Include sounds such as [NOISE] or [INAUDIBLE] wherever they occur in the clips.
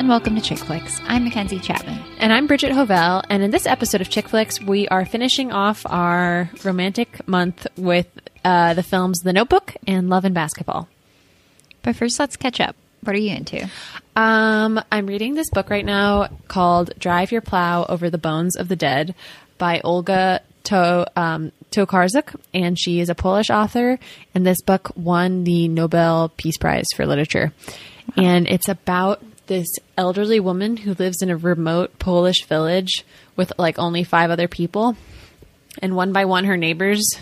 And welcome to Chick Flicks. I'm Mackenzie Chapman. And I'm Bridget Hovell, and in this episode of Chick Flicks, we are finishing off our romantic month with uh, the films The Notebook and Love and Basketball. But first, let's catch up. What are you into? Um, I'm reading this book right now called Drive Your Plow Over the Bones of the Dead by Olga to- um, Tokarczuk, and she is a Polish author, and this book won the Nobel Peace Prize for Literature. And it's about this elderly woman who lives in a remote Polish village with like only five other people. And one by one, her neighbors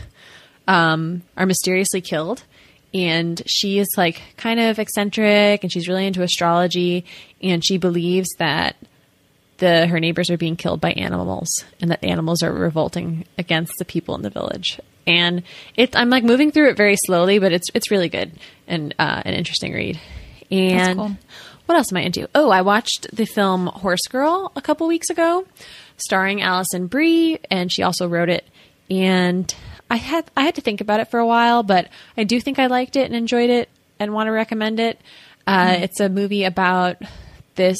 um, are mysteriously killed. And she is like kind of eccentric and she's really into astrology. And she believes that the her neighbors are being killed by animals and that animals are revolting against the people in the village. And it, I'm like moving through it very slowly, but it's it's really good and uh, an interesting read. And cool. What else am I into? Oh, I watched the film Horse Girl a couple weeks ago, starring Alison Brie, and she also wrote it. And I had I had to think about it for a while, but I do think I liked it and enjoyed it and want to recommend it. Uh, It's a movie about this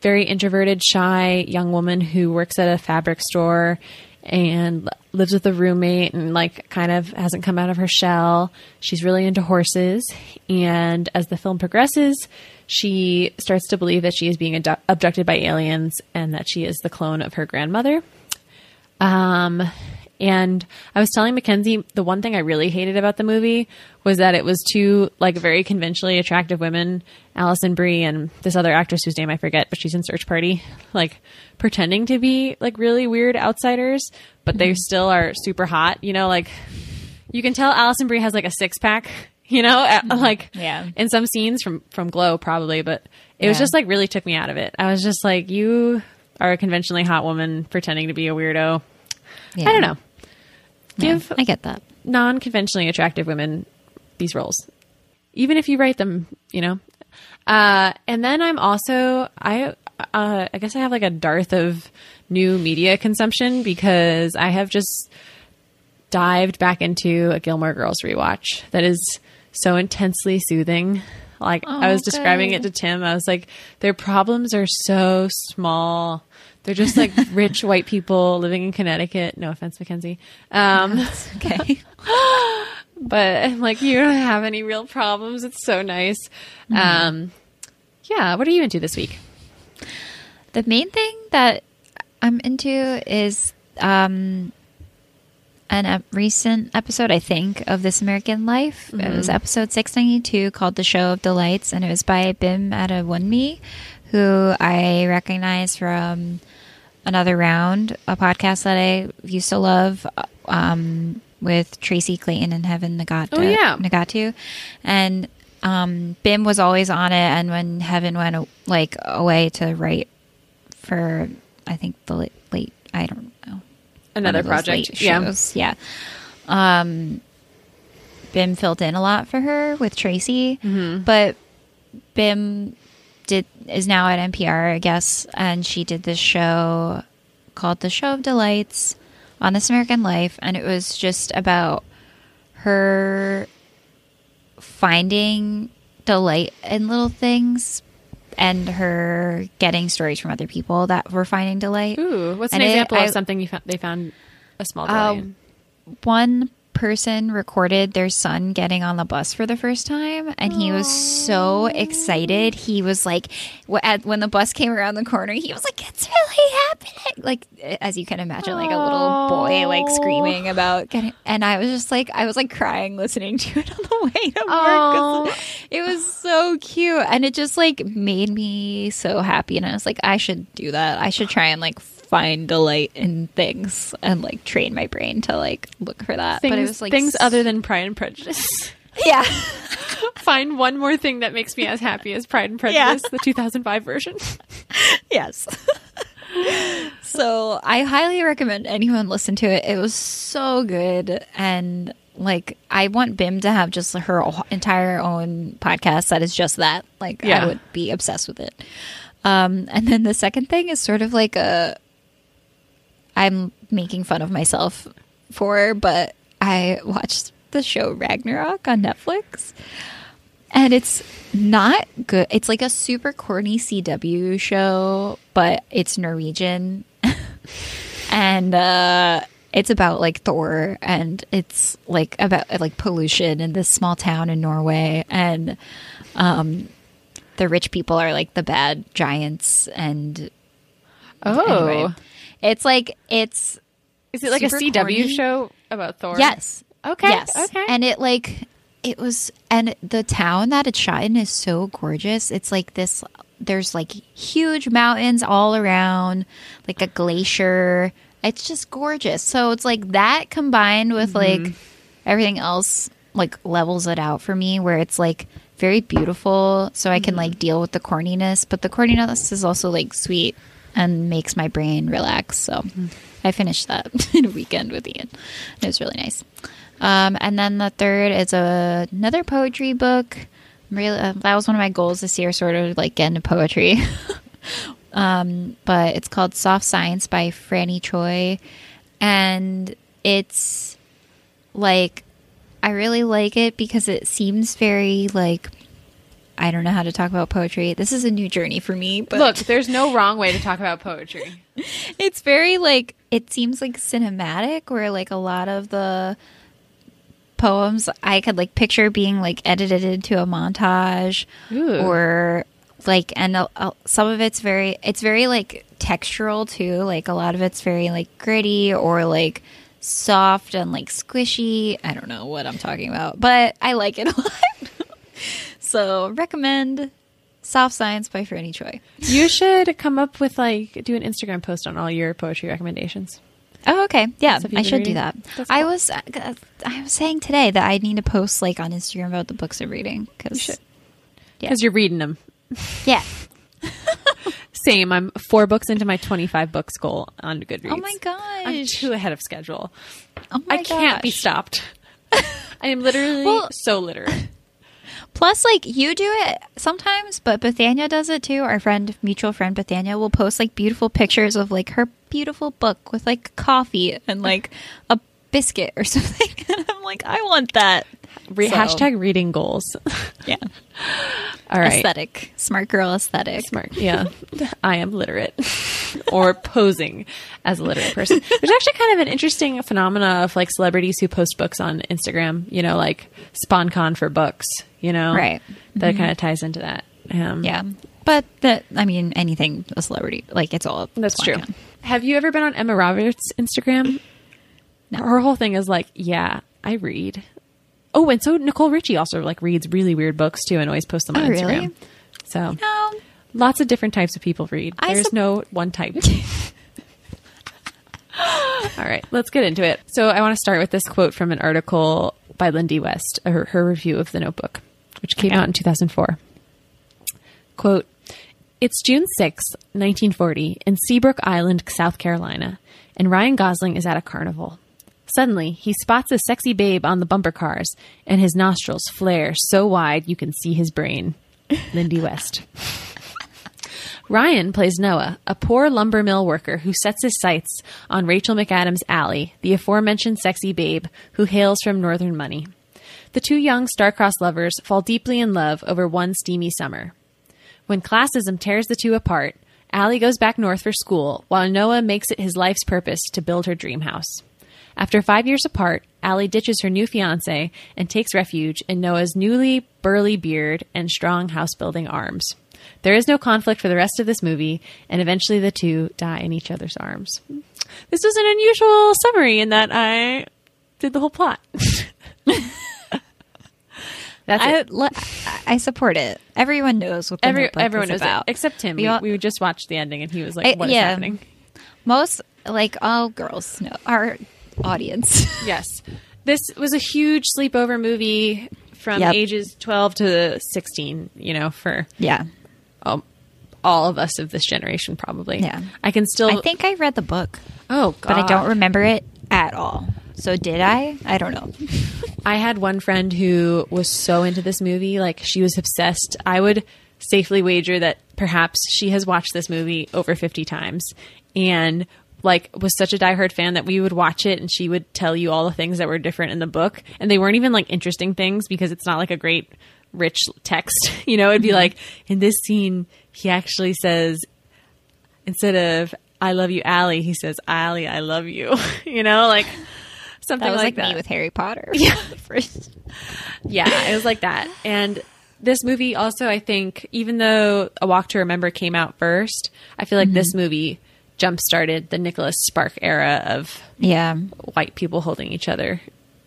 very introverted, shy young woman who works at a fabric store and lives with a roommate and like kind of hasn't come out of her shell. She's really into horses. And as the film progresses, she starts to believe that she is being abdu- abducted by aliens and that she is the clone of her grandmother. Um, and I was telling Mackenzie the one thing I really hated about the movie was that it was two like very conventionally attractive women, Alison Brie and this other actress whose name I forget, but she's in Search Party, [LAUGHS] like pretending to be like really weird outsiders, but they still are super hot. You know, like you can tell Alison Brie has like a six pack. [LAUGHS] You know, at- like Yeah. in some scenes from from Glow probably, but it was just like really took me out of it. I was just like, you are a conventionally hot woman pretending to be a weirdo. Yeah. I don't know. Yeah, Give I get that. non conventionally attractive women these roles, even if you write them, you know. Uh, and then I'm also I uh, I guess I have like a dearth of new media consumption because I have just dived back into a Gilmore Girls rewatch that is so intensely soothing. Like I was Oh, describing it to Tim, I was like, their problems are so small. They're just like [LAUGHS] rich white people living in Connecticut. No offense, Mackenzie. Um, Okay. [LAUGHS] but like, you don't have any real problems. It's so nice. Mm-hmm. Um, yeah. What are you into this week? the main thing that I'm into is um, an a recent episode, I think, of This American Life. It was episode 692 called The Show of Delights, and it was by Bim Adewunmi, who I recognize from Another Round, a podcast that I used to love um, with Tracy Clayton and Heben Nigatu. Oh, yeah. Nigatu. And um, Bim was always on it, and when Heben went like away to write for, I think the late, late I don't know, Another one of those project. Yeah. Yeah. Um, Bim filled in a lot for her with Tracy, Mm-hmm. but Bim did is now at NPR, I guess, and she did this show called The Show of Delights on This American Life, and it was just about her finding delight in little things and her getting stories from other people that were finding delight. Ooh, what's an And it- example I- of something you found, they found a small Uh, delight in? one person recorded their son getting on the bus for the first time and he was so excited he was like when the bus came around the corner he was like it's really like as you can imagine like a little boy like screaming about getting and i was just like i was like crying listening to it [LAUGHS] on the way to work it was so cute. And it just like made me so happy. And i was like i should do that. I should try and like find delight in things and like train my brain to like look for that. Things, but it was like things other than Pride and Prejudice. [LAUGHS] yeah. [LAUGHS] Find one more thing that makes me as happy as Pride and Yeah. Prejudice, the 2005 version. yes so i highly recommend anyone listen to it. It was so good. And like i want bim to have just her entire own podcast that is just that. Like Yeah. i would be obsessed with it. Um and then the second thing is sort of like a i'm making fun of myself for but i watched the show ragnarok on netflix and it's not good. It's like a super corny CW show, but it's Norwegian. [LAUGHS] and uh it's about like Thor and it's like about like pollution in this small town in Norway and um the rich people are like the bad giants and Oh, anyway, it's like it's is it like a CW corny. show about Thor? Yes. Okay. Yes. Okay. And it like it was and the town that it's shot in is so gorgeous. It's like this there's like huge mountains all around, like a glacier. It's just gorgeous. So it's like that combined with Mm-hmm. like everything else like levels it out for me where it's like very beautiful so I Mm-hmm. can like deal with the corniness, but the corniness is also like sweet and makes my brain relax. So Mm-hmm. I finished that [LAUGHS] in a weekend with Ian. It was really nice. Um, and then the third is a, another poetry book. Really, uh, that was one of my goals this year, sort of like get into poetry. [LAUGHS] um, but it's called Soft Science by Franny Choi, and it's like I really like it because it seems very like I don't know how to talk about poetry. This is a new journey for me, but Look, [LAUGHS] there's no wrong way to talk about poetry. it's very like it seems like cinematic where like a lot of the poems I could like picture being like edited into a montage Ooh. or like and uh, uh, some of it's very it's very like textural too like a lot of it's very like gritty or like soft and like squishy I don't know what I'm talking about but I like it a [LAUGHS] lot so recommend Soft Science by Franny Choi You should come up with like do an Instagram post on all your poetry recommendations. Oh, okay. Yeah, I should do that. That's I was uh, I was saying today that I need to post like on Instagram about the books I'm reading because should. Yeah. You're reading them. yeah. [LAUGHS] [LAUGHS] Same. I'm four books into my 25 books goal on Goodreads. Oh my gosh. I'm too ahead of schedule. Oh my I can't be stopped. [LAUGHS] I am literally Well- so literate. Plus, like you do it sometimes, but Bethania does it too. Our friend, mutual friend Bethania, will post like beautiful pictures of like her beautiful book with like coffee and like a biscuit or [LAUGHS] something, and I'm like, I want that. Re- So, Hashtag reading goals. [LAUGHS] yeah, All right. aesthetic, smart girl aesthetic. Smart. Yeah. [LAUGHS] I am literate [LAUGHS] or posing as a literate person. There's actually kind of an interesting phenomena of like celebrities who post books on Instagram, you know, like sponcon for books, you know? Right. That kind of ties into that. Um, Yeah, but that I mean, anything a celebrity like it's all That's it's true. Have you ever been on Emma Roberts' Instagram? No. Her whole thing is like, yeah, I read. Oh, and so Nicole Richie also like reads really weird books too and always posts them oh, on Oh, really? Instagram. So No, lots of different types of people read. I There's sup- no one type. [LAUGHS] All right, let's get into it. So I want to start with this quote from an article by Lindy West, her, her review of the Notebook, which came out in 2004. Quote, it's June 6, 1940, in Seabrook Island, South Carolina, and Ryan Gosling is at a carnival. Suddenly, he spots a sexy babe on the bumper cars, and his nostrils flare so wide you can see his brain. Lindy West. Ryan plays Noah, a poor lumber mill worker who sets his sights on Rachel McAdams Allie, the aforementioned sexy babe who hails from Northern Money. The two young star-crossed lovers fall deeply in love over one steamy summer. When classism tears the two apart, Allie goes back north for school, while Noah makes it his life's purpose to build her dream house. After five years apart, Allie ditches her new fiance and takes refuge in Noah's newly burly beard and strong house building arms. There is no conflict for the rest of this movie, and eventually the two die in each other's arms. This was an unusual summary in that I did the whole plot. [LAUGHS] That's I le- I support it. Everyone knows what the Every, everyone is knows about, it, except Tim. We all- we just watched the ending, and he was like, I- "What is yeah. happening?" most like all girls know our audience. [LAUGHS] Yes, this was a huge sleepover movie from Yep. ages twelve to sixteen. You know, for yeah, um, all of us of this generation, probably. Yeah. I can still. I think I read the book, Oh, God. but I don't remember it at all. So did I? I don't know. [LAUGHS] I had one friend who was so into this movie, like she was obsessed. I would safely wager that perhaps she has watched this movie over 50 times and like was such a diehard fan that we would watch it and she would tell you all the things that were different in the book and they weren't even like interesting things because it's not like a great rich text. [LAUGHS] You know, it'd be like in this scene, he actually says instead of "I love you, Allie," he says "Allie, I love you." [LAUGHS] you know, like something That was like, like, that. me with Harry Potter. [LAUGHS] Yeah. First. yeah, it was like that. And this movie also, I think, even though A Walk to Remember came out first, I feel like Mm-hmm. this movie jump started the Nicholas Spark era of Yeah. white people holding each other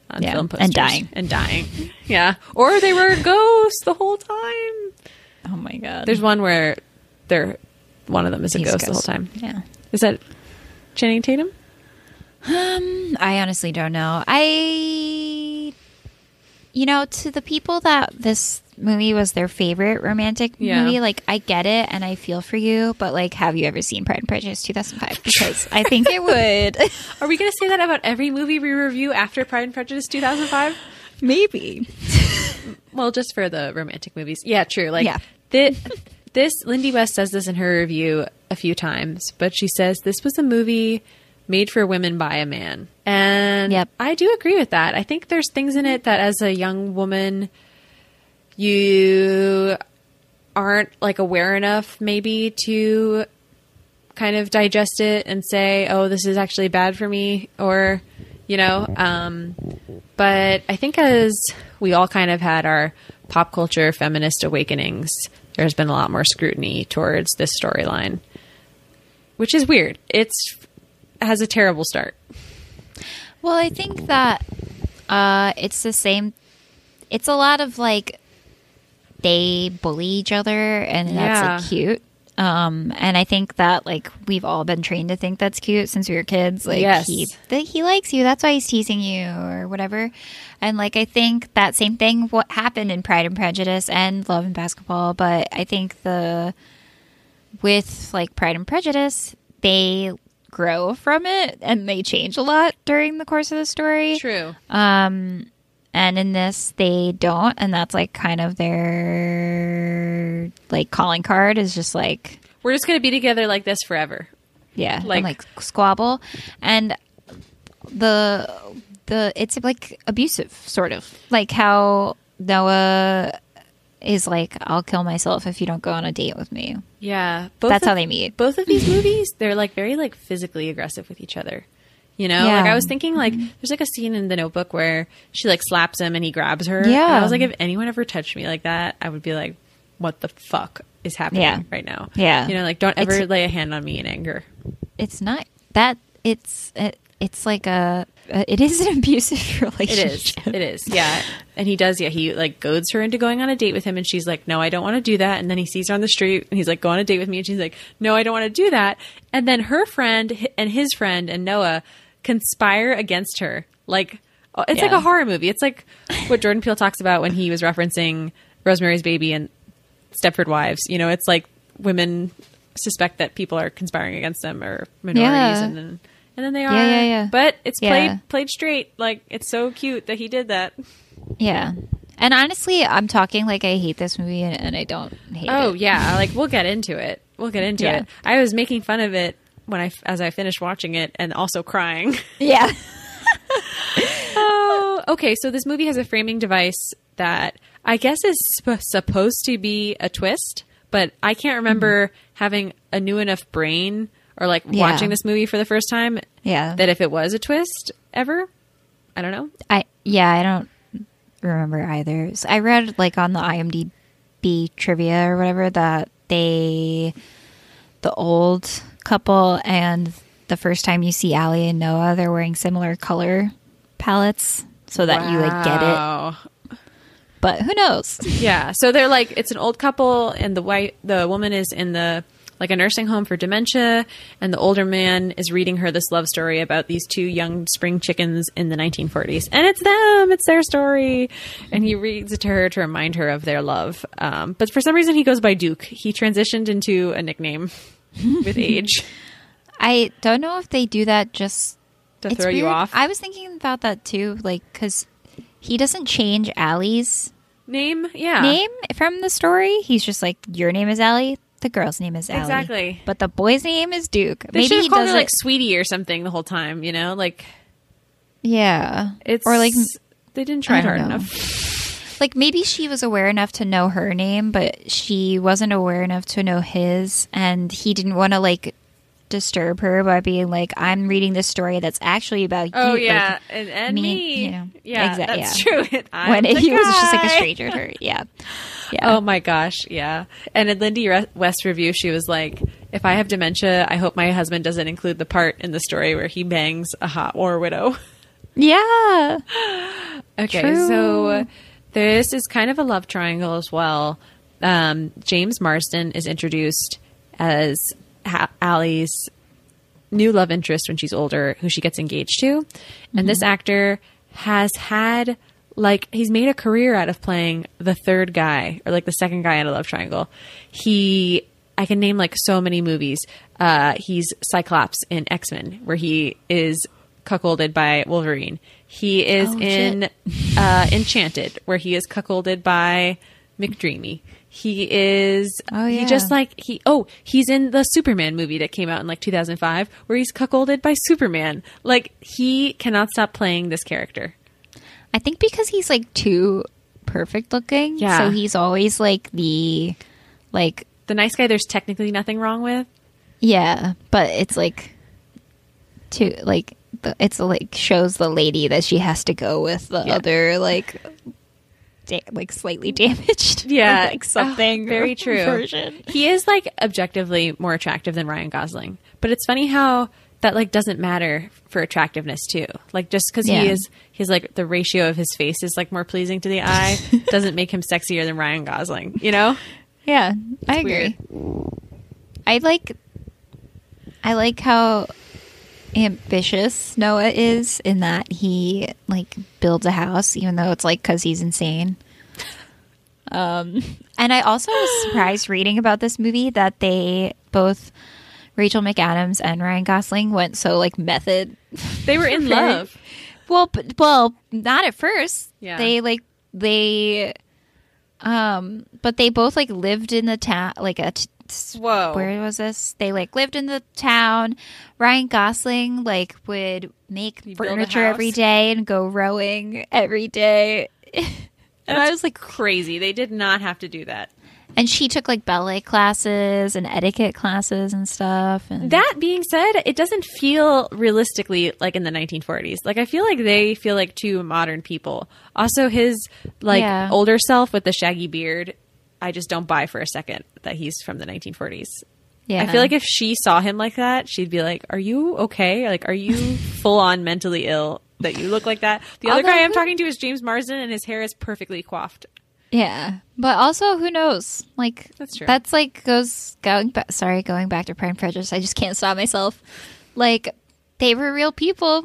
on Yeah, film and posters dying. and dying. yeah, or they were ghosts the whole time. Oh my god. There's one where they're one of them is a He's ghost, the whole time. Yeah. Is that Channing Tatum? Um, I honestly don't know. I, you know, to the people that this movie was their favorite romantic Yeah. movie, like I get it and I feel for you, but like, have you ever seen Pride and Prejudice 2005? Because I think it would. [LAUGHS] Are we going to say that about every movie we review after Pride and Prejudice 2005? Maybe. Well, just for the romantic movies. Yeah, true. Like Yeah. thi- this Lindy West says this in her review a few times, but she says this was a movie made for women by a man. And Yep. I do agree with that. I think there's things in it that as a young woman you aren't like aware enough maybe to kind of digest it and say, "Oh, this is actually bad for me," or you know. Um, but I think as we all kind of had our pop culture feminist awakenings, there's been a lot more scrutiny towards this storyline, which is weird. It's has a terrible start. Well, I think that uh, it's the same. It's a lot of like they bully each other, and that's like cute. Um, and I think that like we've all been trained to think that's cute since we were kids. Like Yes. he that he likes you, that's why he's teasing you or whatever. And like I think that same thing what happened in Pride and Prejudice and Love and Basketball, but I think the with like Pride and Prejudice, they grow from it and they change a lot during the course of the story. True. Um, and in this, they don't, and that's like kind of their like calling card is just like We're just gonna be together like this forever. yeah, Like- like, like squabble, and the the it's like abusive sort of like how Noah is like I'll kill myself if you don't go on a date with me. Yeah, both That's of- how they meet. Both of these movies, they're like very like physically aggressive with each other. You know, Yeah. like I was thinking, like mm-hmm. there's like a scene in the Notebook where she like slaps him and he grabs her. Yeah. and I was like, if anyone ever touched me like that, I would be like, what the fuck is happening Yeah. right now? Yeah. you know, like don't ever It's- lay a hand on me in anger. It's not that it's it, it's like a it is an [LAUGHS] abusive relationship. It is. It is. Yeah. And he does. Yeah. He like goads her into going on a date with him, and she's like, "No, I don't want to do that." And then he sees her on the street, and he's like, "Go on a date with me," and she's like, "No, I don't want to do that." And then her friend and his friend and Noah conspire against her. Like oh, it's like a horror movie. It's like what Jordan Peele talks about when he was referencing Rosemary's Baby and Stepford Wives. You know, it's like women suspect that people are conspiring against them or minorities, Yeah. and then. And then they are, Yeah, yeah, yeah. but it's Yeah. played played straight. Like it's so cute that he did that. Yeah. And honestly, I'm talking like I hate this movie and, and I don't hate Oh it. yeah, like we'll get into it. We'll get into Yeah. it. I was making fun of it when I as I finished watching it and also crying. [LAUGHS] Yeah. oh, okay. So this movie has a framing device that I guess is sp- supposed to be a twist, but I can't remember mm-hmm. having a new enough brain or like Yeah. watching this movie for the first time Yeah. that if it was a twist ever, I don't know. I yeah, I don't remember either. So I read like on the IMDb trivia or whatever that they the old couple and the first time you see Allie and Noah, they're wearing similar color palettes so that you like get it. But who knows? [LAUGHS] Yeah. So they're like it's an old couple and the white the woman is in the like a nursing home for dementia and the older man is reading her this love story about these two young spring chickens in the 1940s and it's them it's their story and he reads it to her to remind her of their love um, but for some reason he goes by duke he transitioned into a nickname with age [LAUGHS] I don't know if they do that just to it's throw you off I was thinking about that too, like because he doesn't change Allie's name yeah name from the story. He's just like, your name is Allie. The girl's name is Allie. Exactly. But the boy's name is Duke. they Maybe should he have called does her it. like sweetie or something the whole time you know like yeah. it's or like they didn't try hard know. enough like maybe she was aware enough to know her name, but she wasn't aware enough to know his, and he didn't want to like disturb her by being like, "I'm reading this story that's actually about Oh you." yeah, like, and, and me, me. you know, yeah, exact- that's yeah. true. [LAUGHS] I'm when the [LAUGHS] he was just like a stranger to her. [LAUGHS] Yeah, yeah. Oh my gosh, yeah. And in Lindy West review, she was like, "If I have dementia, I hope my husband doesn't include the part in the story where he bangs a hot war widow." yeah. Okay, True. so this is kind of a love triangle as well. Um, James Marsden is introduced as ha- Allie's new love interest when she's older, who she gets engaged to. And this actor has had, like, he's made a career out of playing the third guy or like the second guy in a love triangle. He, I can name like so many movies. Uh, he's Cyclops in X Men, where he is cuckolded by Wolverine. He is Oh, in uh, Enchanted, where he is cuckolded by McDreamy. He is. Oh, He just like he. Oh, he's in the Superman movie that came out in like 2005, where he's cuckolded by Superman. Like he cannot stop playing this character. I think because he's like too perfect looking. Yeah. So he's always like the, like, The nice guy. There's technically nothing wrong with. yeah, but it's like, too like the, it's like shows the lady that she has to go with the Yeah. other like. Da- like slightly damaged, or, [LAUGHS] Yeah, like something Oh, [LAUGHS] very true. version. He is like objectively more attractive than Ryan Gosling, but it's funny how that like doesn't matter for attractiveness too. Like just because Yeah. he is, he's like the ratio of his face is like more pleasing to the eye [LAUGHS] doesn't make him sexier than Ryan Gosling. You know? Yeah, I agree. I like I like how ambitious Noah is in that he like builds a house even though it's like cuz he's insane. Um and I also was [GASPS] surprised reading about this movie that they both Rachel McAdams and Ryan Gosling went so like method. They were in [LAUGHS] love. Well, but, well, not at first. Yeah. They like they um but they both like lived in the town like a t- Whoa. where was this? They like lived in the town. Ryan Gosling like would make build furniture every day and go rowing every day. [LAUGHS] and I was like crazy. They did not have to do that. and she took like ballet classes and etiquette classes and stuff and That being said, it doesn't feel realistically like in the 1940s. Like I feel like they feel like two modern people. Also, his like Yeah. older self with the shaggy beard, I just don't buy for a second that he's from the 1940s. yeah. I feel like if she saw him like that, she'd be like, "Are you okay? Like, are you [LAUGHS] full on mentally ill that you look like that?" The other guy I'm talking to is James Marsden, and his hair is perfectly coiffed. Yeah, but also who knows? Like That's true. That's like goes going back. Sorry, going back to Pride and Prejudice. I just can't stop myself. Like they were real people.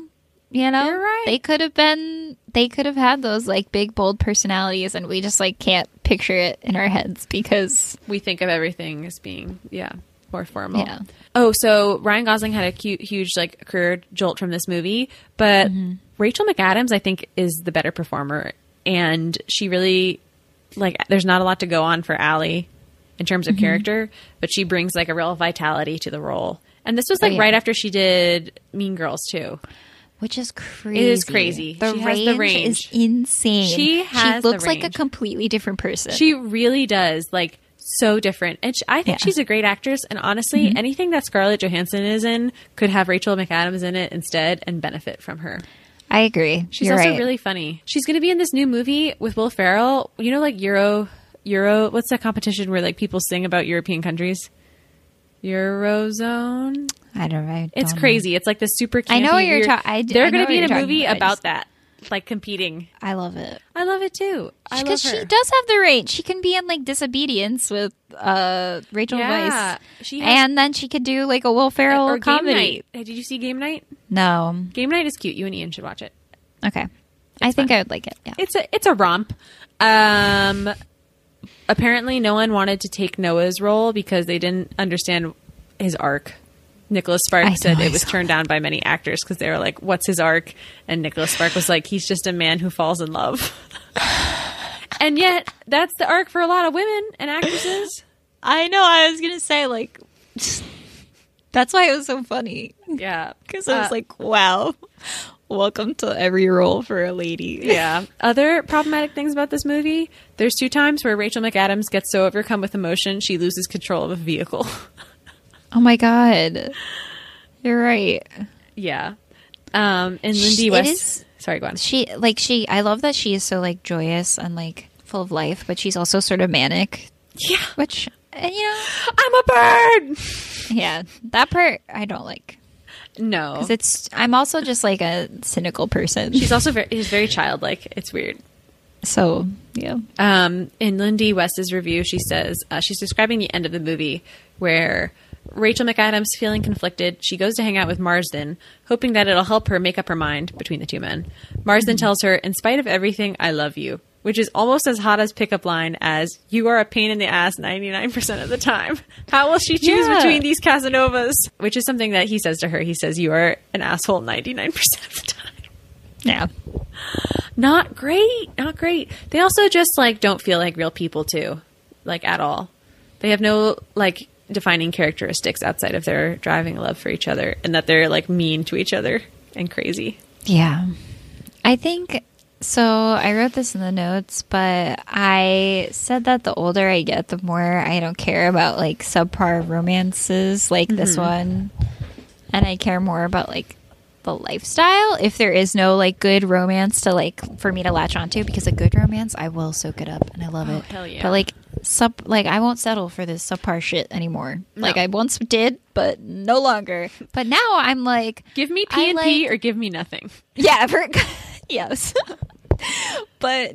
You know, right. They could have been. They could have had those like big bold personalities, and we just like can't picture it in our heads because We think of everything as being, yeah, more formal. Yeah. Oh, so Ryan Gosling had a cute, huge like career jolt from this movie, but Mm-hmm. Rachel McAdams, I think, is the better performer, and she really like. There's not a lot to go on for Allie in terms Mm-hmm. of character, but she brings like a real vitality to the role. And this was like Oh, yeah. right after she did Mean Girls too. Which is crazy. It is crazy. The, She range, has the range. is insane. She has the looks like a completely different person. She really does like so different, and sh I think Yeah. Mm-hmm. she's a great actress. And honestly, anything that Scarlett Johansson is in could have Rachel McAdams in it instead and benefit from her. I agree. She's You're also right. really funny. She's going to be in this new movie with Will Ferrell. You know, like Euro, Euro. What's that competition where like people sing about European countries? Eurozone. I don't know. I It's don't know. crazy. It's like the super. Campy, I know what you're weird- ta- I d- They're going to be in a movie about. About that, like competing. I love it. I love it too. Because she does have the range. She can be in like disobedience with uh Rachel Yeah, Weisz, she has- and then she could do like a Will Ferrell or Game comedy. Night. Did you see Game Night? No, Game Night is cute. You and Ian should watch it. okay. I think I would like it. Yeah, It's a it's a romp. Um, apparently, no one wanted to take Noah's role because they didn't understand his arc. Nicholas Spark I said know, I it was saw turned down by many actors because they were like, "What's his arc?" And Nicholas Spark was like, "He's just a man who falls in love." [LAUGHS] and yet, that's the arc for a lot of women and actresses. [SIGHS] I know. I was gonna say like [LAUGHS] that's why it was so funny Yeah, because I was Uh, like, wow, welcome to every role for a lady. [LAUGHS] Yeah. Other problematic things about this movie there's two times where Rachel McAdams gets so overcome with emotion she loses control of a vehicle. Oh my god. You're right. yeah. Um, and Lindy She- West. is- Sorry, go on. She like she I love that she is so like joyous and like full of life, but she's also sort of manic, Yeah. which and you know, I'm a bird! yeah, that part I don't like. No. Cuz it's I'm also just like a cynical person. She's also very, she's very childlike. It's weird. so, yeah. Um, in Lindy West's review, she says uh, she's describing the end of the movie where Rachel McAdams, feeling conflicted, she goes to hang out with Marsden, hoping that it'll help her make up her mind between the two men. Marsden mm-hmm. tells her, "In spite of everything, I love you," which is almost as hot as pickup line as "You are a pain in the ass 99% of the time." [LAUGHS] How will she choose Yeah. between these Casanovas? Which is something that he says to her. He says, "You are an asshole 99% of the time." Yeah. [LAUGHS] not great not great they also just like don't feel like real people too like at all they have no like defining characteristics outside of their driving love for each other and that they're like mean to each other and crazy Yeah. I think so. I wrote this in the notes, but I said that the older I get, the more I don't care about like subpar romances like this mm-hmm. one. And I care more about like the lifestyle. If there is no like good romance to like for me to latch onto, because a good romance, I will soak it up and I love Oh, it. hell yeah. But like, sub, like I won't settle for this subpar shit anymore. Like I once did, but no longer. But now I'm like, give me P and P or give me nothing [LAUGHS] yeah, for, [LAUGHS] yes. [LAUGHS] but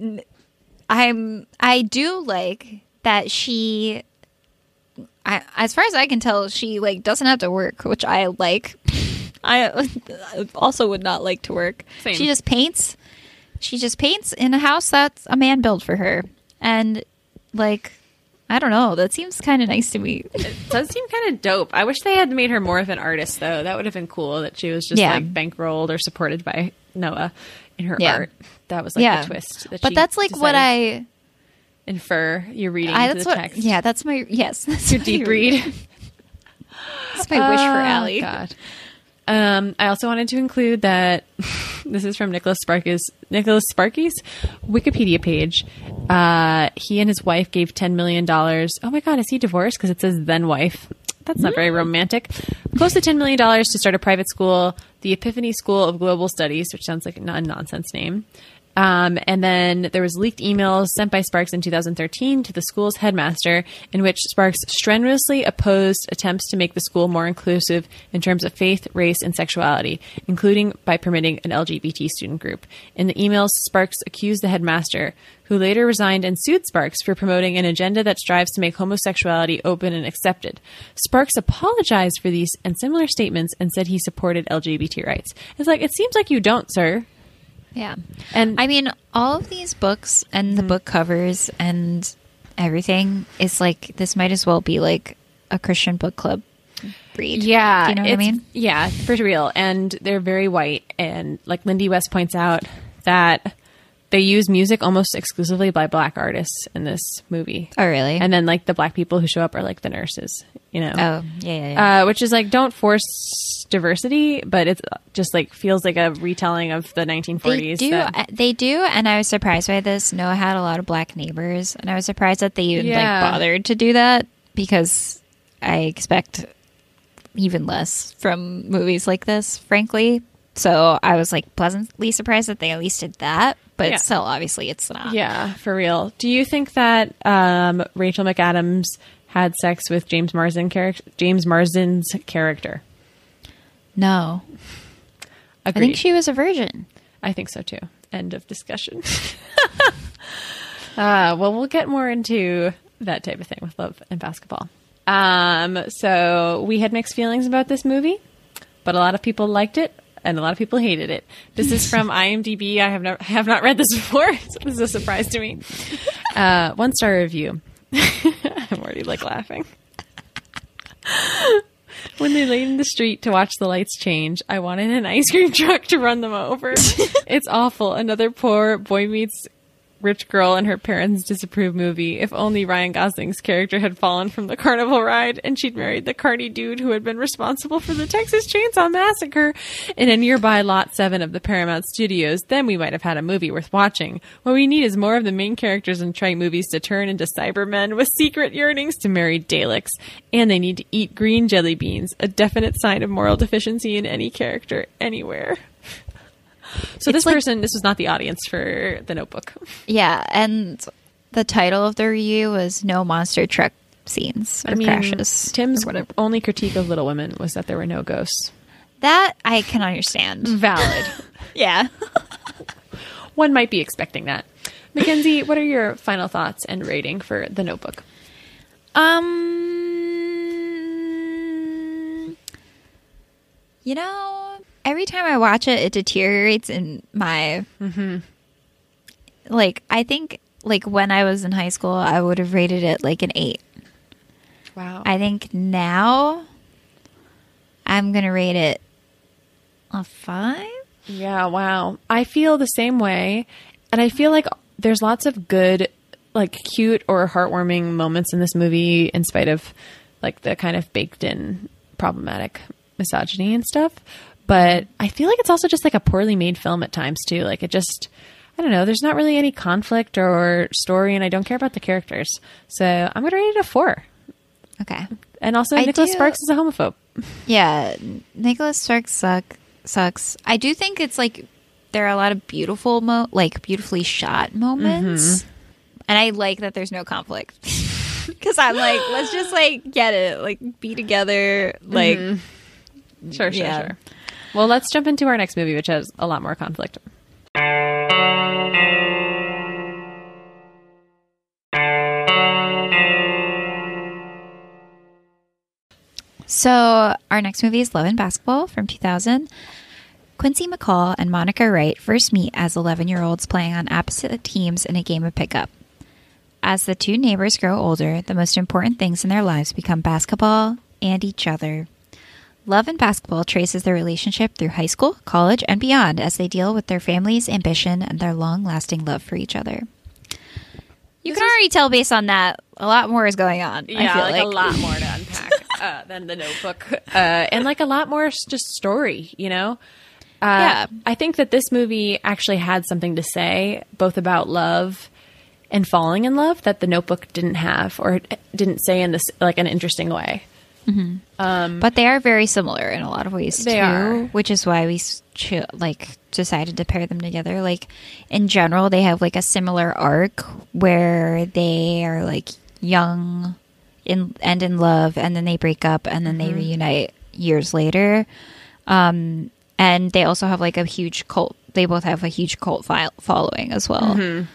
I'm I do like that she I as far as I can tell she like doesn't have to work, which I like. I also would not like to work. Same. She just paints. She just paints in a house that's a man built for her. And like I don't know, that seems kind of nice to me. it does seem kind of dope i wish they had made her more of an artist though that would have been cool that she was just Yeah. like bankrolled or supported by noah in her Yeah. art that was like yeah. the twist that but that's like what I infer you're reading I that's the what text yeah, that's my yes, [LAUGHS] that's your deep read That's my wish for Oh, Allie. God. Um, I also wanted to include that [LAUGHS] this is from Nicholas Sparky's Nicholas Sparky's Wikipedia page. Uh, he and his wife gave ten million dollars. Oh my God, is he divorced? Because it says then wife. That's not very romantic. Close to ten million dollars to start a private school, the Epiphany School of Global Studies, which sounds like a nonsense name. Um, and then there was leaked emails sent by Sparks in 2013 to the school's headmaster, in which Sparks strenuously opposed attempts to make the school more inclusive in terms of faith, race, and sexuality, including by permitting an LGBT student group. In the emails, Sparks accused the headmaster, who later resigned and sued Sparks for promoting an agenda that strives to make homosexuality open and accepted. Sparks apologized for these and similar statements and said he supported LGBT rights. It's like, it seems like you don't, sir. Yeah. And I mean, all of these books and the mm-hmm. book covers and everything is like this might as well be like a Christian book club read. Yeah, Do you know what I mean? Yeah, for real. And they're very white. And like Lindy West points out that they use music almost exclusively by black artists in this movie. Oh, really? And then like the black people who show up are like the nurses, you know. oh, yeah, yeah, yeah. Uh, which is like don't force diversity, but it's just like feels like a retelling of the 1940s. they do. that- uh, They do, and I was surprised by this. Noah had a lot of black neighbors, and I was surprised that they even Yeah. like bothered to do that because I expect even less from movies like this, frankly. So I was like pleasantly surprised that they at least did that, but Yeah. still, obviously, it's not. Yeah, for real. Do you think that um, Rachel McAdams had sex with James Marsden character? James Marsden's character. No, I think she was a virgin. I think so too. End of discussion. [LAUGHS] uh, well, we'll get more into that type of thing with love and basketball. Um, so we had mixed feelings about this movie, but a lot of people liked it and a lot of people hated it. This is from [LAUGHS] IMDb. I have not have not read this [LAUGHS] before, so this is a surprise to me. Uh, one star review. [LAUGHS] I'm already like laughing. [LAUGHS] When they laid in the street to watch the lights change, I wanted an ice cream truck to run them over. [LAUGHS] it's awful. Another poor boy meets rich girl and her parents disapprove movie. If only Ryan Gosling's character had fallen from the carnival ride and she'd married the carny dude who had been responsible for the Texas Chainsaw Massacre in a nearby Lot 7 of the Paramount Studios, then we might have had a movie worth watching. What we need is more of the main characters in trite movies to turn into Cybermen with secret yearnings to marry Daleks. And they need to eat green jelly beans, a definite sign of moral deficiency in any character anywhere. So this like- person, this was not the audience for the Notebook. Yeah, and the title of the review was "No Monster Truck Scenes or Crashes." Tim's or whatever. only critique of Little Women was that there were no ghosts. That I can understand. [LAUGHS] Valid. [LAUGHS] yeah. [LAUGHS] One might be expecting that. Mackenzie, what are your final thoughts and rating for the Notebook? Um, you know, every time I watch it, it deteriorates in my. Mm-hmm. Like, I think, like when I was in high school, I would have rated it like an eight. Wow. I think now, I'm gonna rate it a five. Yeah, wow. I feel the same way. And I feel like there's lots of good, like cute or heartwarming moments in this movie, in spite of like the kind of baked in problematic misogyny and stuff. But I feel like it's also just like a poorly made film at times, too. Like it just, I don't know, there's not really any conflict or story, and I don't care about the characters. So I'm going to rate it a four. Okay. And also, I Nicholas do- Sparks is a homophobe. Yeah, Nicholas Sparks suck sucks. I do think it's like there are a lot of beautiful mo like beautifully shot moments. Mm-hmm. And I like that there's no conflict. [LAUGHS] Cuz I'm like, let's just like get it, like be together, like mm-hmm. Sure, sure, Yeah. sure. Well, let's jump into our next movie, which has a lot more conflict. So, our next movie is Love and Basketball from 2000. Quincy McCall and Monica Wright first meet as 11 year olds playing on opposite teams in a game of pickup. As the two neighbors grow older, the most important things in their lives become basketball and each other. Love and Basketball traces their relationship through high school, college, and beyond as they deal with their family's ambition and their long lasting love for each other. You can already tell based on that, a lot more is going on. I feel like, a lot more to unpack [LAUGHS] uh, than the Notebook, uh, and like a lot more just story. You know, uh, Yeah. I think that this movie actually had something to say, both about love and falling in love, that the Notebook didn't have or didn't say in this like an interesting way. But they are very similar in a lot of ways They too, are. which is why we cho- like decided to pair them together. Like in general, they have like a similar arc where they are like young in and in love, and then they break up, and then they Mm-hmm. reunite years later. Um, and they also have like a huge cult. They both have a huge cult file following as well. Mm-hmm.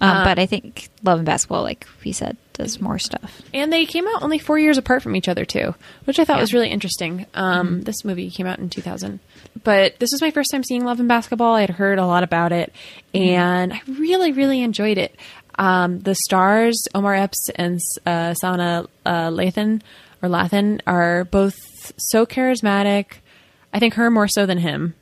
Um, Uh, but I think Love and Basketball, like we said, does more stuff. And they came out only four years apart from each other too, which I thought Yeah. was really interesting. Um, This movie came out in 2000, but this was my first time seeing Love and Basketball. I had heard a lot about it, and I really, really enjoyed it. Um, the stars, Omar Epps and uh, Sanaa uh, Lathan or Lathan, are both so charismatic. I think her more so than him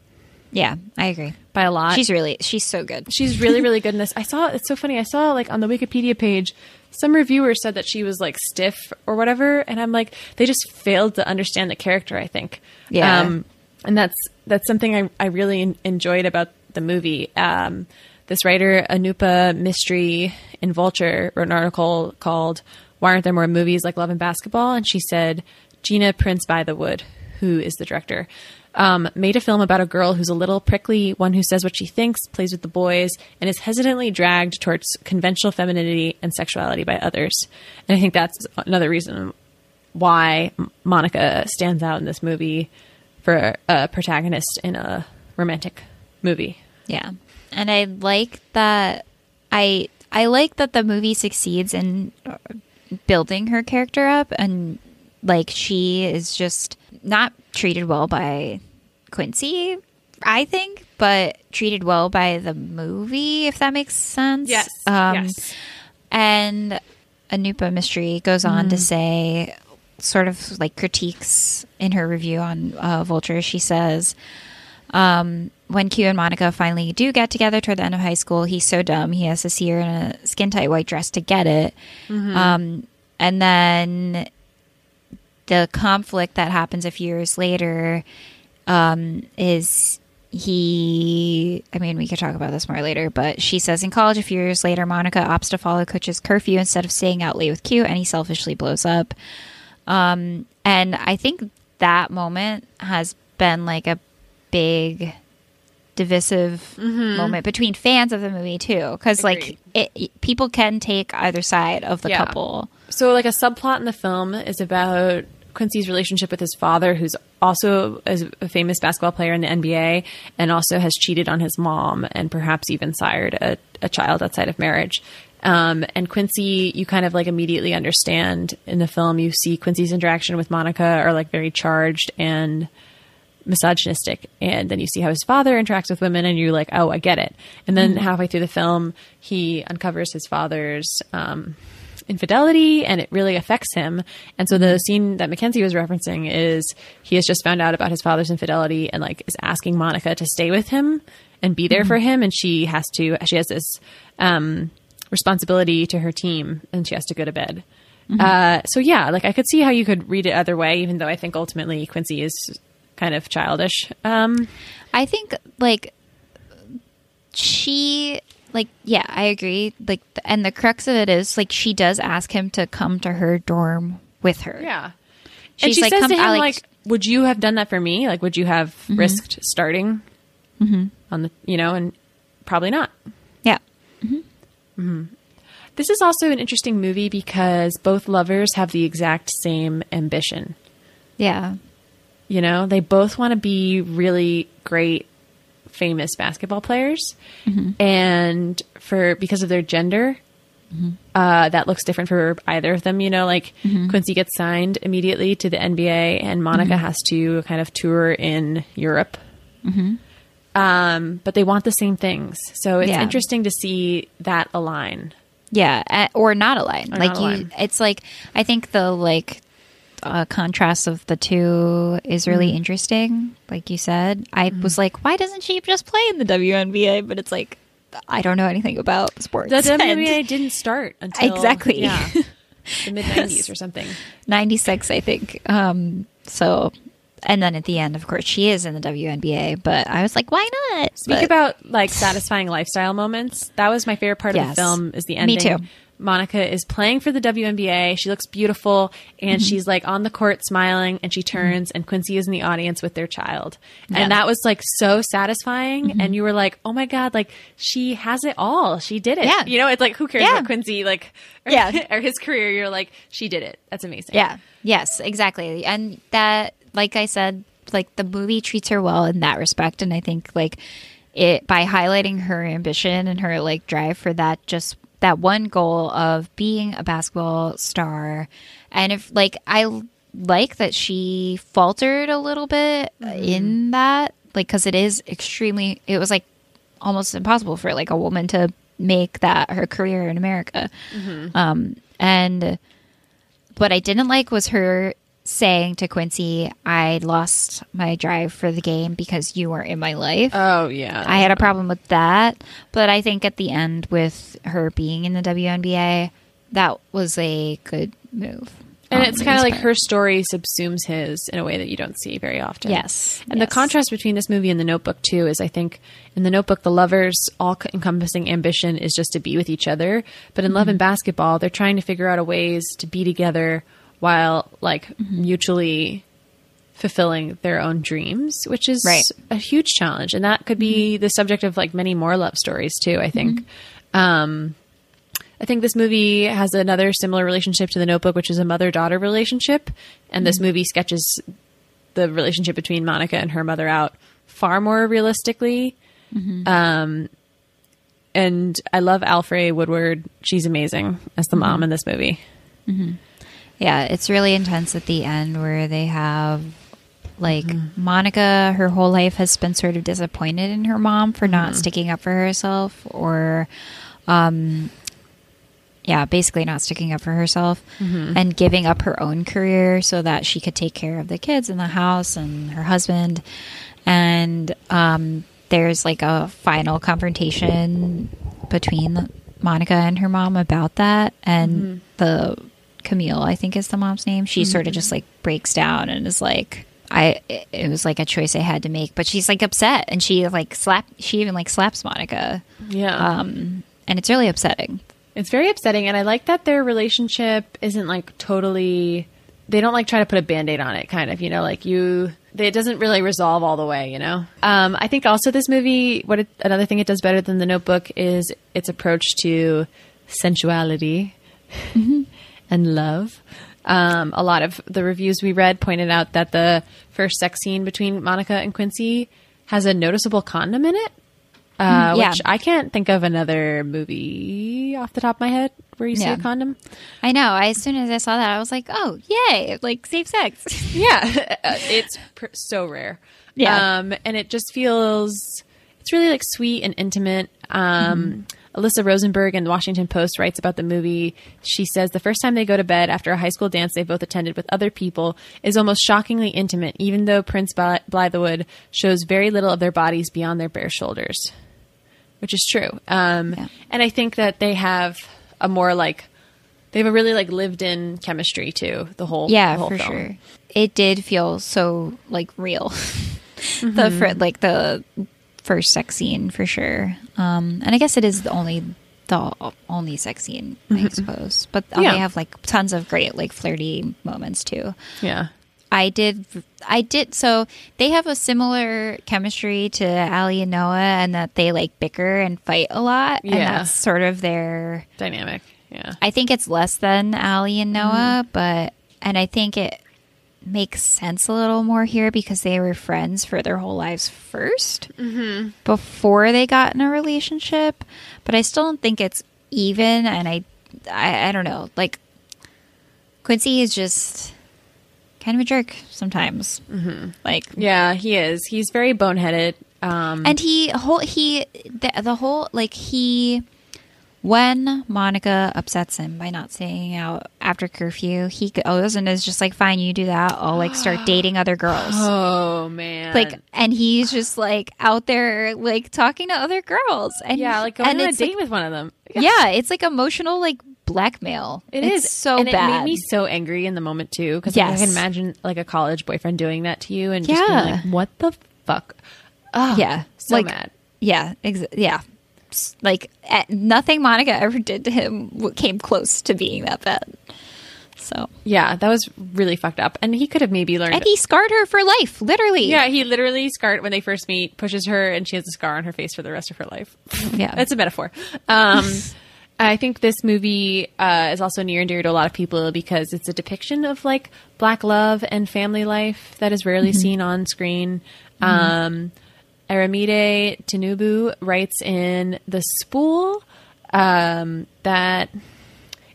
Yeah, I agree. by a lot. She's really she's so good. She's really, really [LAUGHS] good in this. I saw it's so funny. I saw like on the Wikipedia page, some reviewer said that she was like stiff or whatever, and I'm like, they just failed to understand the character. I think, Yeah. um, and that's that's something I I really en- enjoyed about the movie. Um, this writer Anupa Mistry in Vulture wrote an article called "Why Aren't There More Movies Like Love and Basketball?" and she said Gina Prince-Bythewood, who is the director, um, made a film about a girl who's a little prickly, one who says what she thinks, plays with the boys, and is hesitantly dragged towards conventional femininity and sexuality by others. And I think that's another reason why Monica stands out in this movie for a protagonist in a romantic movie. Yeah. And I like that I I like that the movie succeeds in uh, building her character up and like she is just not treated well by Quincy, I think, but treated well by the movie if that makes sense. Yes. Um and Anupa Mistry goes on to say, sort of like critiques in her review on uh, Vulture. She says, um, when Q and Monica finally do get together toward the end of high school, he's so dumb he has to see her in a skin tight white dress to get it. Um, and then the conflict that happens a few years later um, is he i mean we could talk about this more later but she says in college a few years later monica opts to follow coach's curfew instead of staying out late with q and he selfishly blows up. Um, and i think that moment has been like a big divisive moment between fans of the movie too because like it- people can take either side of the Yeah. couple. So, like a subplot in the film is about Quincy's relationship with his father, who's also a famous basketball player in the NBA, and also has cheated on his mom, and perhaps even sired a, a child outside of marriage. Um, and Quincy, you kind of like immediately understand in the film. You see Quincy's interaction with Monica are like very charged and misogynistic and then you see how his father interacts with women and you're like oh i get it and then halfway through the film he uncovers his father's um, infidelity and it really affects him. And so the scene that mackenzie was referencing is he has just found out about his father's infidelity and like is asking monica to stay with him and be there for him. And she has to she has this um, responsibility to her team and she has to go to bed. Uh, so yeah like i could see how you could read it other way even though i think ultimately quincy is kind of childish. Um, I think like she like yeah, I agree. Like and the crux of it is like she does ask him to come to her dorm with her. yeah. She's and she like, says "Come- to him, Alex." like, would you have done that for me? Like, would you have mm-hmm. risked starting mm-hmm. on the, you know, and probably not. Yeah. Mm-hmm. This is also an interesting movie because both lovers have the exact same ambition. Yeah. You know, they both want to be really great, famous basketball players, mm-hmm. and for because of their gender, mm-hmm. uh, that looks different for either of them. You know, like mm-hmm. Quincy gets signed immediately to the NBA, and Monica has to kind of tour in Europe. Um, but they want the same things, so it's Yeah. interesting to see that align. Yeah, or not align. Or like not you, it's like I think the like uh, contrast of the two is really Mm-hmm. interesting. Like you said, I was like, why doesn't she just play in the WNBA? But it's like I don't know anything about sports. The [LAUGHS] And WNBA didn't start until Exactly. yeah, [LAUGHS] the mid '90s or something. 96, I think. Um, so, and then at the end, of course, she is in the WNBA. But I was like, why not? Speak But- about like satisfying lifestyle moments. That was my favorite part of the film. Is the ending. Me too. Monica is playing for the WNBA. She looks beautiful, and Mm-hmm. she's like on the court smiling. And she turns, and Quincy is in the audience with their child, Yeah. Mm-hmm. and that was like so satisfying. And you were like, "Oh my god! Like she has it all. She did it. Yeah. You know, it's like who cares Yeah. about Quincy? Like, or, [LAUGHS] Yeah. or his career. You're like, she did it. That's amazing. Yeah. Yes, exactly. And that, like I said, like the movie treats her well in that respect. And I think like it by highlighting her ambition and her like drive for that just that one goal of being a basketball star. And if like I like that she faltered a little bit in that, like because it is extremely. It was like almost impossible for like a woman to make that her career in America. Um, and what I didn't like was her saying to Quincy, I lost my drive for the game because you were in my life. Oh yeah. I had a problem with that. But I think at the end, with her being in the WNBA, that was a good move. and it's kind of like her story subsumes his in a way that you don't see very often. Yes. And the contrast between this movie and The Notebook too is I think in The Notebook the lovers all encompassing ambition is just to be with each other, but in Love Mm-hmm. and Basketball they're trying to figure out a ways to be together while like Mm-hmm. mutually fulfilling their own dreams, which is Right. Mm-hmm. a huge challenge and that could be the subject of like many more love stories too, I think. Mm-hmm. Um I think this movie has another similar relationship to The Notebook, which is a mother daughter relationship. And this movie sketches the relationship between Monica and her mother out far more realistically. Um, and I love Alfre Woodard. She's amazing as the mom in this movie. Yeah, it's really intense at the end where they have like Mm-hmm. Monica, her whole life has been sort of disappointed in her mom for Mm-hmm. not sticking up for herself or um yeah, basically not sticking up for herself Mm-hmm. and giving up her own career so that she could take care of the kids in the house and her husband. And um there's like a final confrontation between Monica and her mom about that, and the Camille, I think is the mom's name. She sort of just like breaks down and is like. I it was like a choice I had to make, but she's like upset and she like slap she even like slaps Monica, Yeah. um, and it's really upsetting. It's very upsetting, and I like that their relationship isn't like totally. They don't like try to put a band aid on it, kind of, you know, like you. It doesn't really resolve all the way, you know. Um, I think also this movie, what it, another thing it does better than The Notebook is its approach to sensuality and love. Um, a lot of the reviews we read pointed out that the first sex scene between Monica and Quincy has a noticeable condom in it. Uh, Mm, yeah. Which I can't think of another movie off the top of my head where you see a condom. I know. I, as soon as I saw that, I was like, "Oh, yay! Like safe sex." [LAUGHS] Yeah, it's pr- so rare. Yeah. um, and it just feels it's really like sweet and intimate. Um, Alyssa Rosenberg in the Washington Post writes about the movie. She says the first time they go to bed after a high school dance they both attended with other people is almost shockingly intimate, even though Prince Bly- Blythewood shows very little of their bodies beyond their bare shoulders, which is true. Um, Yeah. And I think that they have a more like they have a really like lived in chemistry too. The whole yeah, the whole for film. sure. It did feel so like real. [LAUGHS] the Mm-hmm. fir- like the first sex scene for sure. Um, and I guess it is the only the only sex scene, I suppose. But Mm-hmm. Yeah. they have like tons of great like flirty moments too. Yeah. I did, I did. So they have a similar chemistry to Ali and Noah, and that they like bicker and fight a lot, and Yeah. that's sort of their. Dynamic. Yeah. I think it's less than Ali and Noah, Mm-hmm. but and I think it makes sense a little more here because they were friends for their whole lives 1st Mm-hmm. before they got in a relationship. But I still don't think it's even, and I, I, I don't know. Like Quincy is just kind of a jerk sometimes. Mm-hmm. Like Yeah, he is. He's very boneheaded. Um, and he whole he the, the whole like he when Monica upsets him by not staying out after curfew, he goes and oh, is just like, "Fine, you do that. I'll like start [GASPS] dating other girls." oh man, Like, and he's just like out there like talking to other girls, and yeah, like going and on a date like- with one of them. yeah, it's like emotional like blackmail. It it's is so and bad. It made me so angry in the moment too because Yes. I can imagine like a college boyfriend doing that to you and just Yeah. being like, "What the fuck?" Oh, yeah, so like, mad. Yeah, ex- yeah. Like eh, nothing Monica ever did to him came close to being that bad. So, Yeah, that was really fucked up. And he could have maybe learned. and he scarred her for life, literally. yeah, he literally scarred when they first meet, pushes her, and she has a scar on her face for the rest of her life. [LAUGHS] Yeah. That's a metaphor. Um, [LAUGHS] I think this movie uh, is also near and dear to a lot of people because it's a depiction of like black love and family life that is rarely seen on screen. Um, Aramide Tinubu writes in The Spool um, that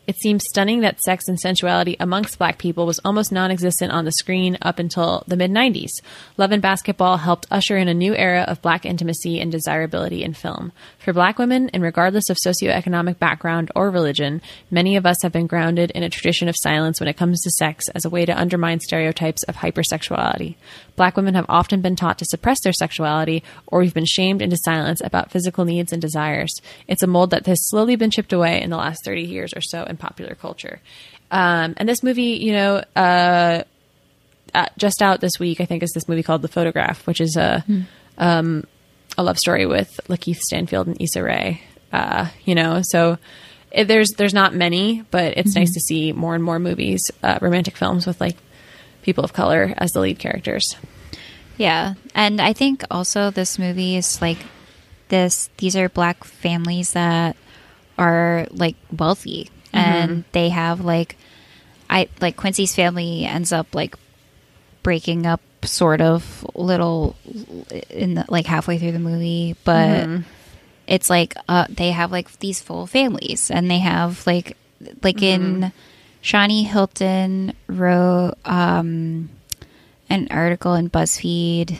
it seems stunning that sex and sensuality amongst black people was almost non existent on the screen up until the mid 90s. Love and Basketball helped usher in a new era of black intimacy and desirability in film. For black women, and regardless of socioeconomic background or religion, many of us have been grounded in a tradition of silence when it comes to sex as a way to undermine stereotypes of hypersexuality. Black women have often been taught to suppress their sexuality, or we've been shamed into silence about physical needs and desires. It's a mold that has slowly been chipped away in the last 30 years or so popular culture. Um, and this movie, you know, uh, uh, just out this week, I think, is this movie called The Photograph, which is a um, a love story with Lakeith Stanfield and Issa Rae. Uh, you know, so it, there's there's not many, but it's nice to see more and more movies, uh, romantic films with like people of color as the lead characters. Yeah. And I think also this movie is like this these are black families that are like wealthy and they have like I like Quincy's family ends up like breaking up sort of little in the, like halfway through the movie, but it's like uh they have like these full families. And they have like like in Shawnee Hilton wrote um an article in BuzzFeed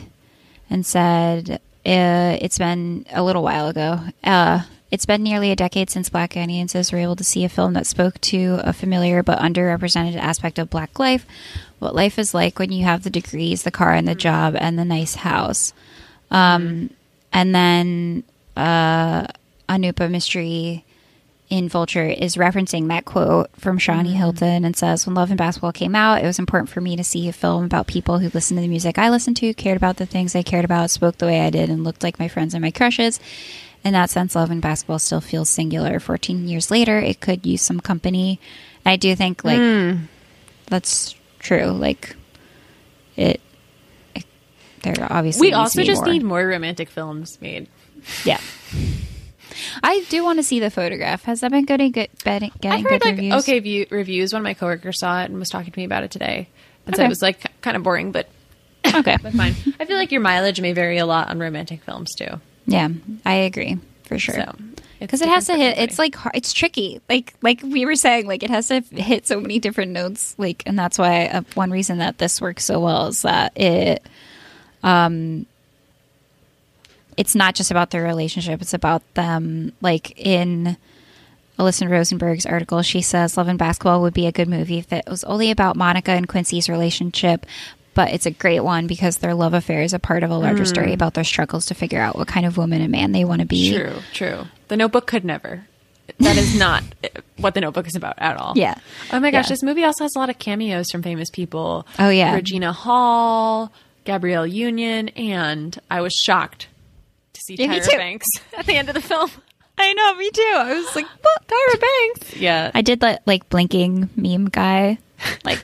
and said uh, it's been a little while ago. Uh, it's been nearly a decade since Black audiences were able to see a film that spoke to a familiar but underrepresented aspect of Black life. What life is like when you have the degrees, the car, and the job, and the nice house. Um, and then uh, Anupa Mistry in Vulture is referencing that quote from Shawnee Hilton and says, When Love and Basketball came out, it was important for me to see a film about people who listened to the music I listened to, cared about the things I cared about, spoke the way I did, and looked like my friends and my crushes. In that sense, Love and Basketball still feels singular. 14 years later, it could use some company. I do think, like, hmm. that's true. Like, it, it there obviously We needs to also be just more. need more romantic films made. Yeah. I do want to see the photograph. Has that been getting good? Getting I heard good like reviews? okay view, reviews. One of my coworkers saw it and was talking to me about it today, and said Okay. it was like kind of boring, but okay. [COUGHS] but fine. I feel like your mileage may vary a lot on romantic films too. Yeah, I agree for sure. So because it has to hit. It's like it's tricky. Like like we were saying, like it has to hit so many different notes. Like, and that's why uh, one reason that this works so well is that it, um, it's not just about their relationship. It's about them. Like in Alyssa Rosenberg's article, she says Love and Basketball would be a good movie if it was only about Monica and Quincy's relationship. But it's a great one because their love affair is a part of a larger story mm. about their struggles to figure out what kind of woman and man they want to be. true, true. The Notebook could never. That is not [LAUGHS] what the Notebook is about at all. Yeah. Oh my gosh, Yeah. this movie also has a lot of cameos from famous people. Oh, yeah. Regina Hall, Gabrielle Union, and I was shocked to see Yeah, Tyra. Banks [LAUGHS] at the end of the film. [LAUGHS] I know, me too. I was like, what? Tyra Banks. Yeah. I did that like blinking meme guy. Like,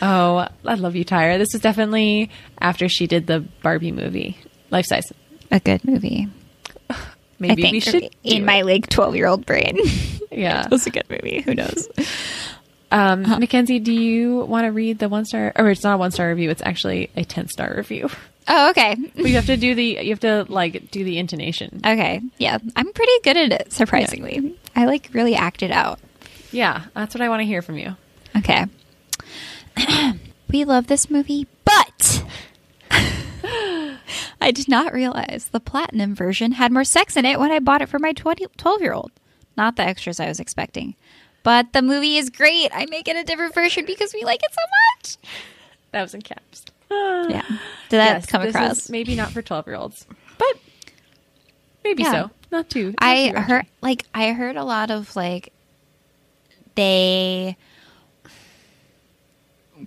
Oh, I love you, Tyra. This is definitely after she did the Barbie movie, life size. a good movie. [SIGHS] Maybe I think we should in my it. like 12 year old brain. [LAUGHS] yeah. it was a good movie. Who knows? Um, Mackenzie, do you want to read the one star? Or it's not a one star review. It's actually a ten star review. Oh, okay. [LAUGHS] But you have to do the you have to like do the intonation. Okay. Yeah. I'm pretty good at it, surprisingly. I like really acted out. Yeah, that's what I want to hear from you. Okay. [CLEARS THROAT] we love this movie, but [LAUGHS] I did not realize the platinum version had more sex in it when I bought it for my 12 year old. Not the extras I was expecting. But the movie is great. I may get a different version because we like it so much. That was in caps. [SIGHS] Yeah. Did that Yes, come across? maybe not for twelve year olds, but maybe Yeah. so. Not too. not I too heard like I heard a lot of like they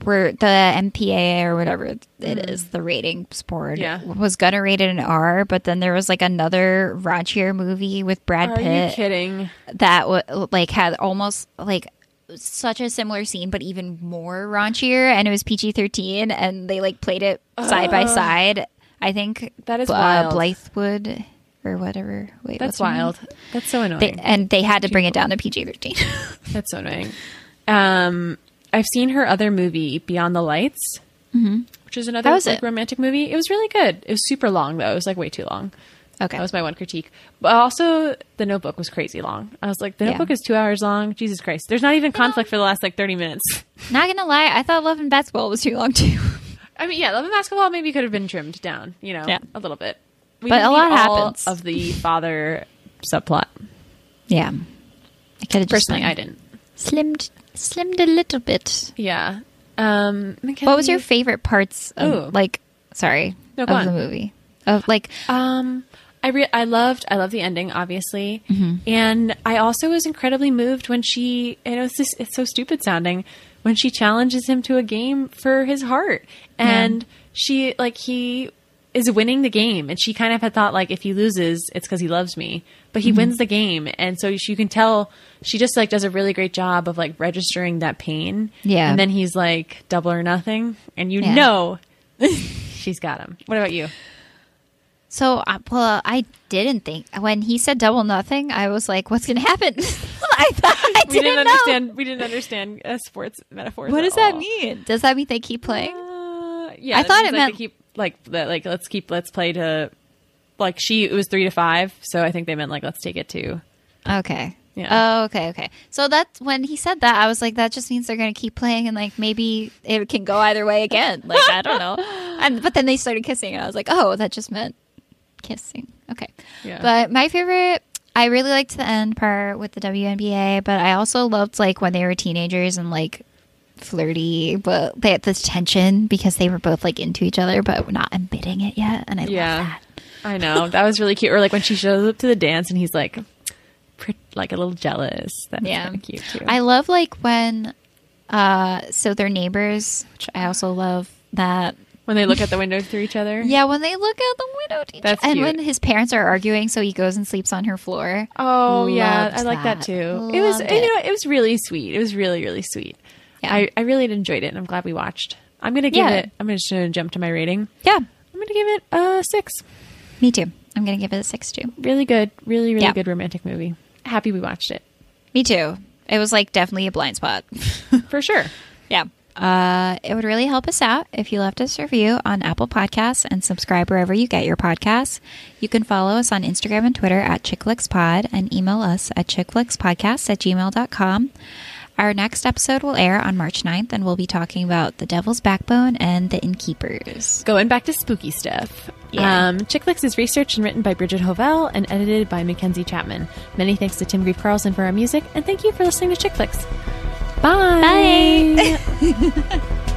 were the MPA or whatever it is, the ratings board Mm. Yeah. was gonna rate it an R, but then there was like another raunchier movie with Brad Are you Pitt kidding? that w- like had almost like such a similar scene, but even more raunchier, and it was PG thirteen, and they like played it side by side. I think That is uh, wild. Blythewood or whatever. Wait, That's what's her name? wild. That's so annoying. They, and they had to bring it down to PG thirteen. [LAUGHS] That's so annoying. Um, I've seen her other movie, Beyond the Lights, mm-hmm. which is another like, it? romantic movie. It was really good. It was super long though. It was like way too long. okay, That was my one critique. But also, The Notebook was crazy long. I was like, The Yeah. Notebook is two hours long. Jesus Christ. There's not even conflict for the last like 30 minutes. [LAUGHS] not gonna lie, I thought Love and Basketball was too long too. [LAUGHS] I mean, yeah, Love and Basketball maybe could have been trimmed down, you know, Yeah. a little bit. We But a lot happens. of the father subplot. yeah, I could have just Personally, I didn't. slimmed slimmed a little bit. Yeah. Um, What was your favorite parts? Of, Ooh. like, sorry, No, of the movie of like Um, I re- I loved I love the ending, obviously, Mm-hmm. and I also was incredibly moved when she. I know it's just, it's so stupid sounding when she challenges him to a game for his heart, and she like he is winning the game, and she kind of had thought like if he loses, it's because he loves me, but he Mm-hmm. wins the game, and so you can tell she just like does a really great job of like registering that pain, Yeah. and then he's like double or nothing, and you Yeah. know. [LAUGHS] She's got him. What about you? So, uh, well, I didn't think when he said double nothing, I was like, "What's gonna happen?" [LAUGHS] I thought I we didn't, didn't understand. We didn't understand uh, sports metaphors. What at does that mean? Does that mean they keep playing? Uh, yeah, I thought it meant- they keep like that. Like let's keep let's play to like she it was three to five, so I think they meant like let's take it to Okay. Yeah. Oh, okay, okay. So that's when he said that, I was like, that just means they're gonna keep playing, and like maybe it can go either way again. [LAUGHS] Like I don't know. And but then they started kissing, and I was like, oh, that just meant kissing. Okay. Yeah. But my favorite, I really liked the end part with the WNBA, but I also loved like when they were teenagers and like flirty, but they had this tension because they were both like into each other, but not admitting it yet, and I Yeah. love that. I know that was really cute. Or like when she shows up to the dance and he's like, pr- like a little jealous. That's Yeah. kind of cute too. I love like when uh so they're neighbors, which I also love that when they look at the window through each other. [LAUGHS] yeah, when they look out the window to each That's and when his parents are arguing so he goes and sleeps on her floor. Oh yeah, I like that, that. too. It was Loved you know it was really sweet. It was really really sweet. Yeah. I I really enjoyed it, and I'm glad we watched. I'm gonna give Yeah. it. I'm just gonna jump to my rating. Yeah. I'm gonna give it a six. Me too. I'm gonna give it a six too. Really good, really really Yeah. good romantic movie. Happy we watched it Me too. It was like definitely a blind spot. [LAUGHS] for sure. Yeah. Uh, it would really help us out if you left us a review on Apple Podcasts and subscribe wherever you get your podcasts. You can follow us on Instagram and Twitter at ChickFlixPod and email us at chickflixpodcast at gmail.com. Our next episode will air on March 9th, and we'll be talking about The Devil's Backbone and The Innkeepers. Going back to spooky stuff. Yeah. Um, Chick Flicks is researched and written by Bridget Hovell and edited by Mackenzie Chapman. Many thanks to Tim Grief Carlson for our music, and thank you for listening to Chick Flicks. Bye. Bye. [LAUGHS]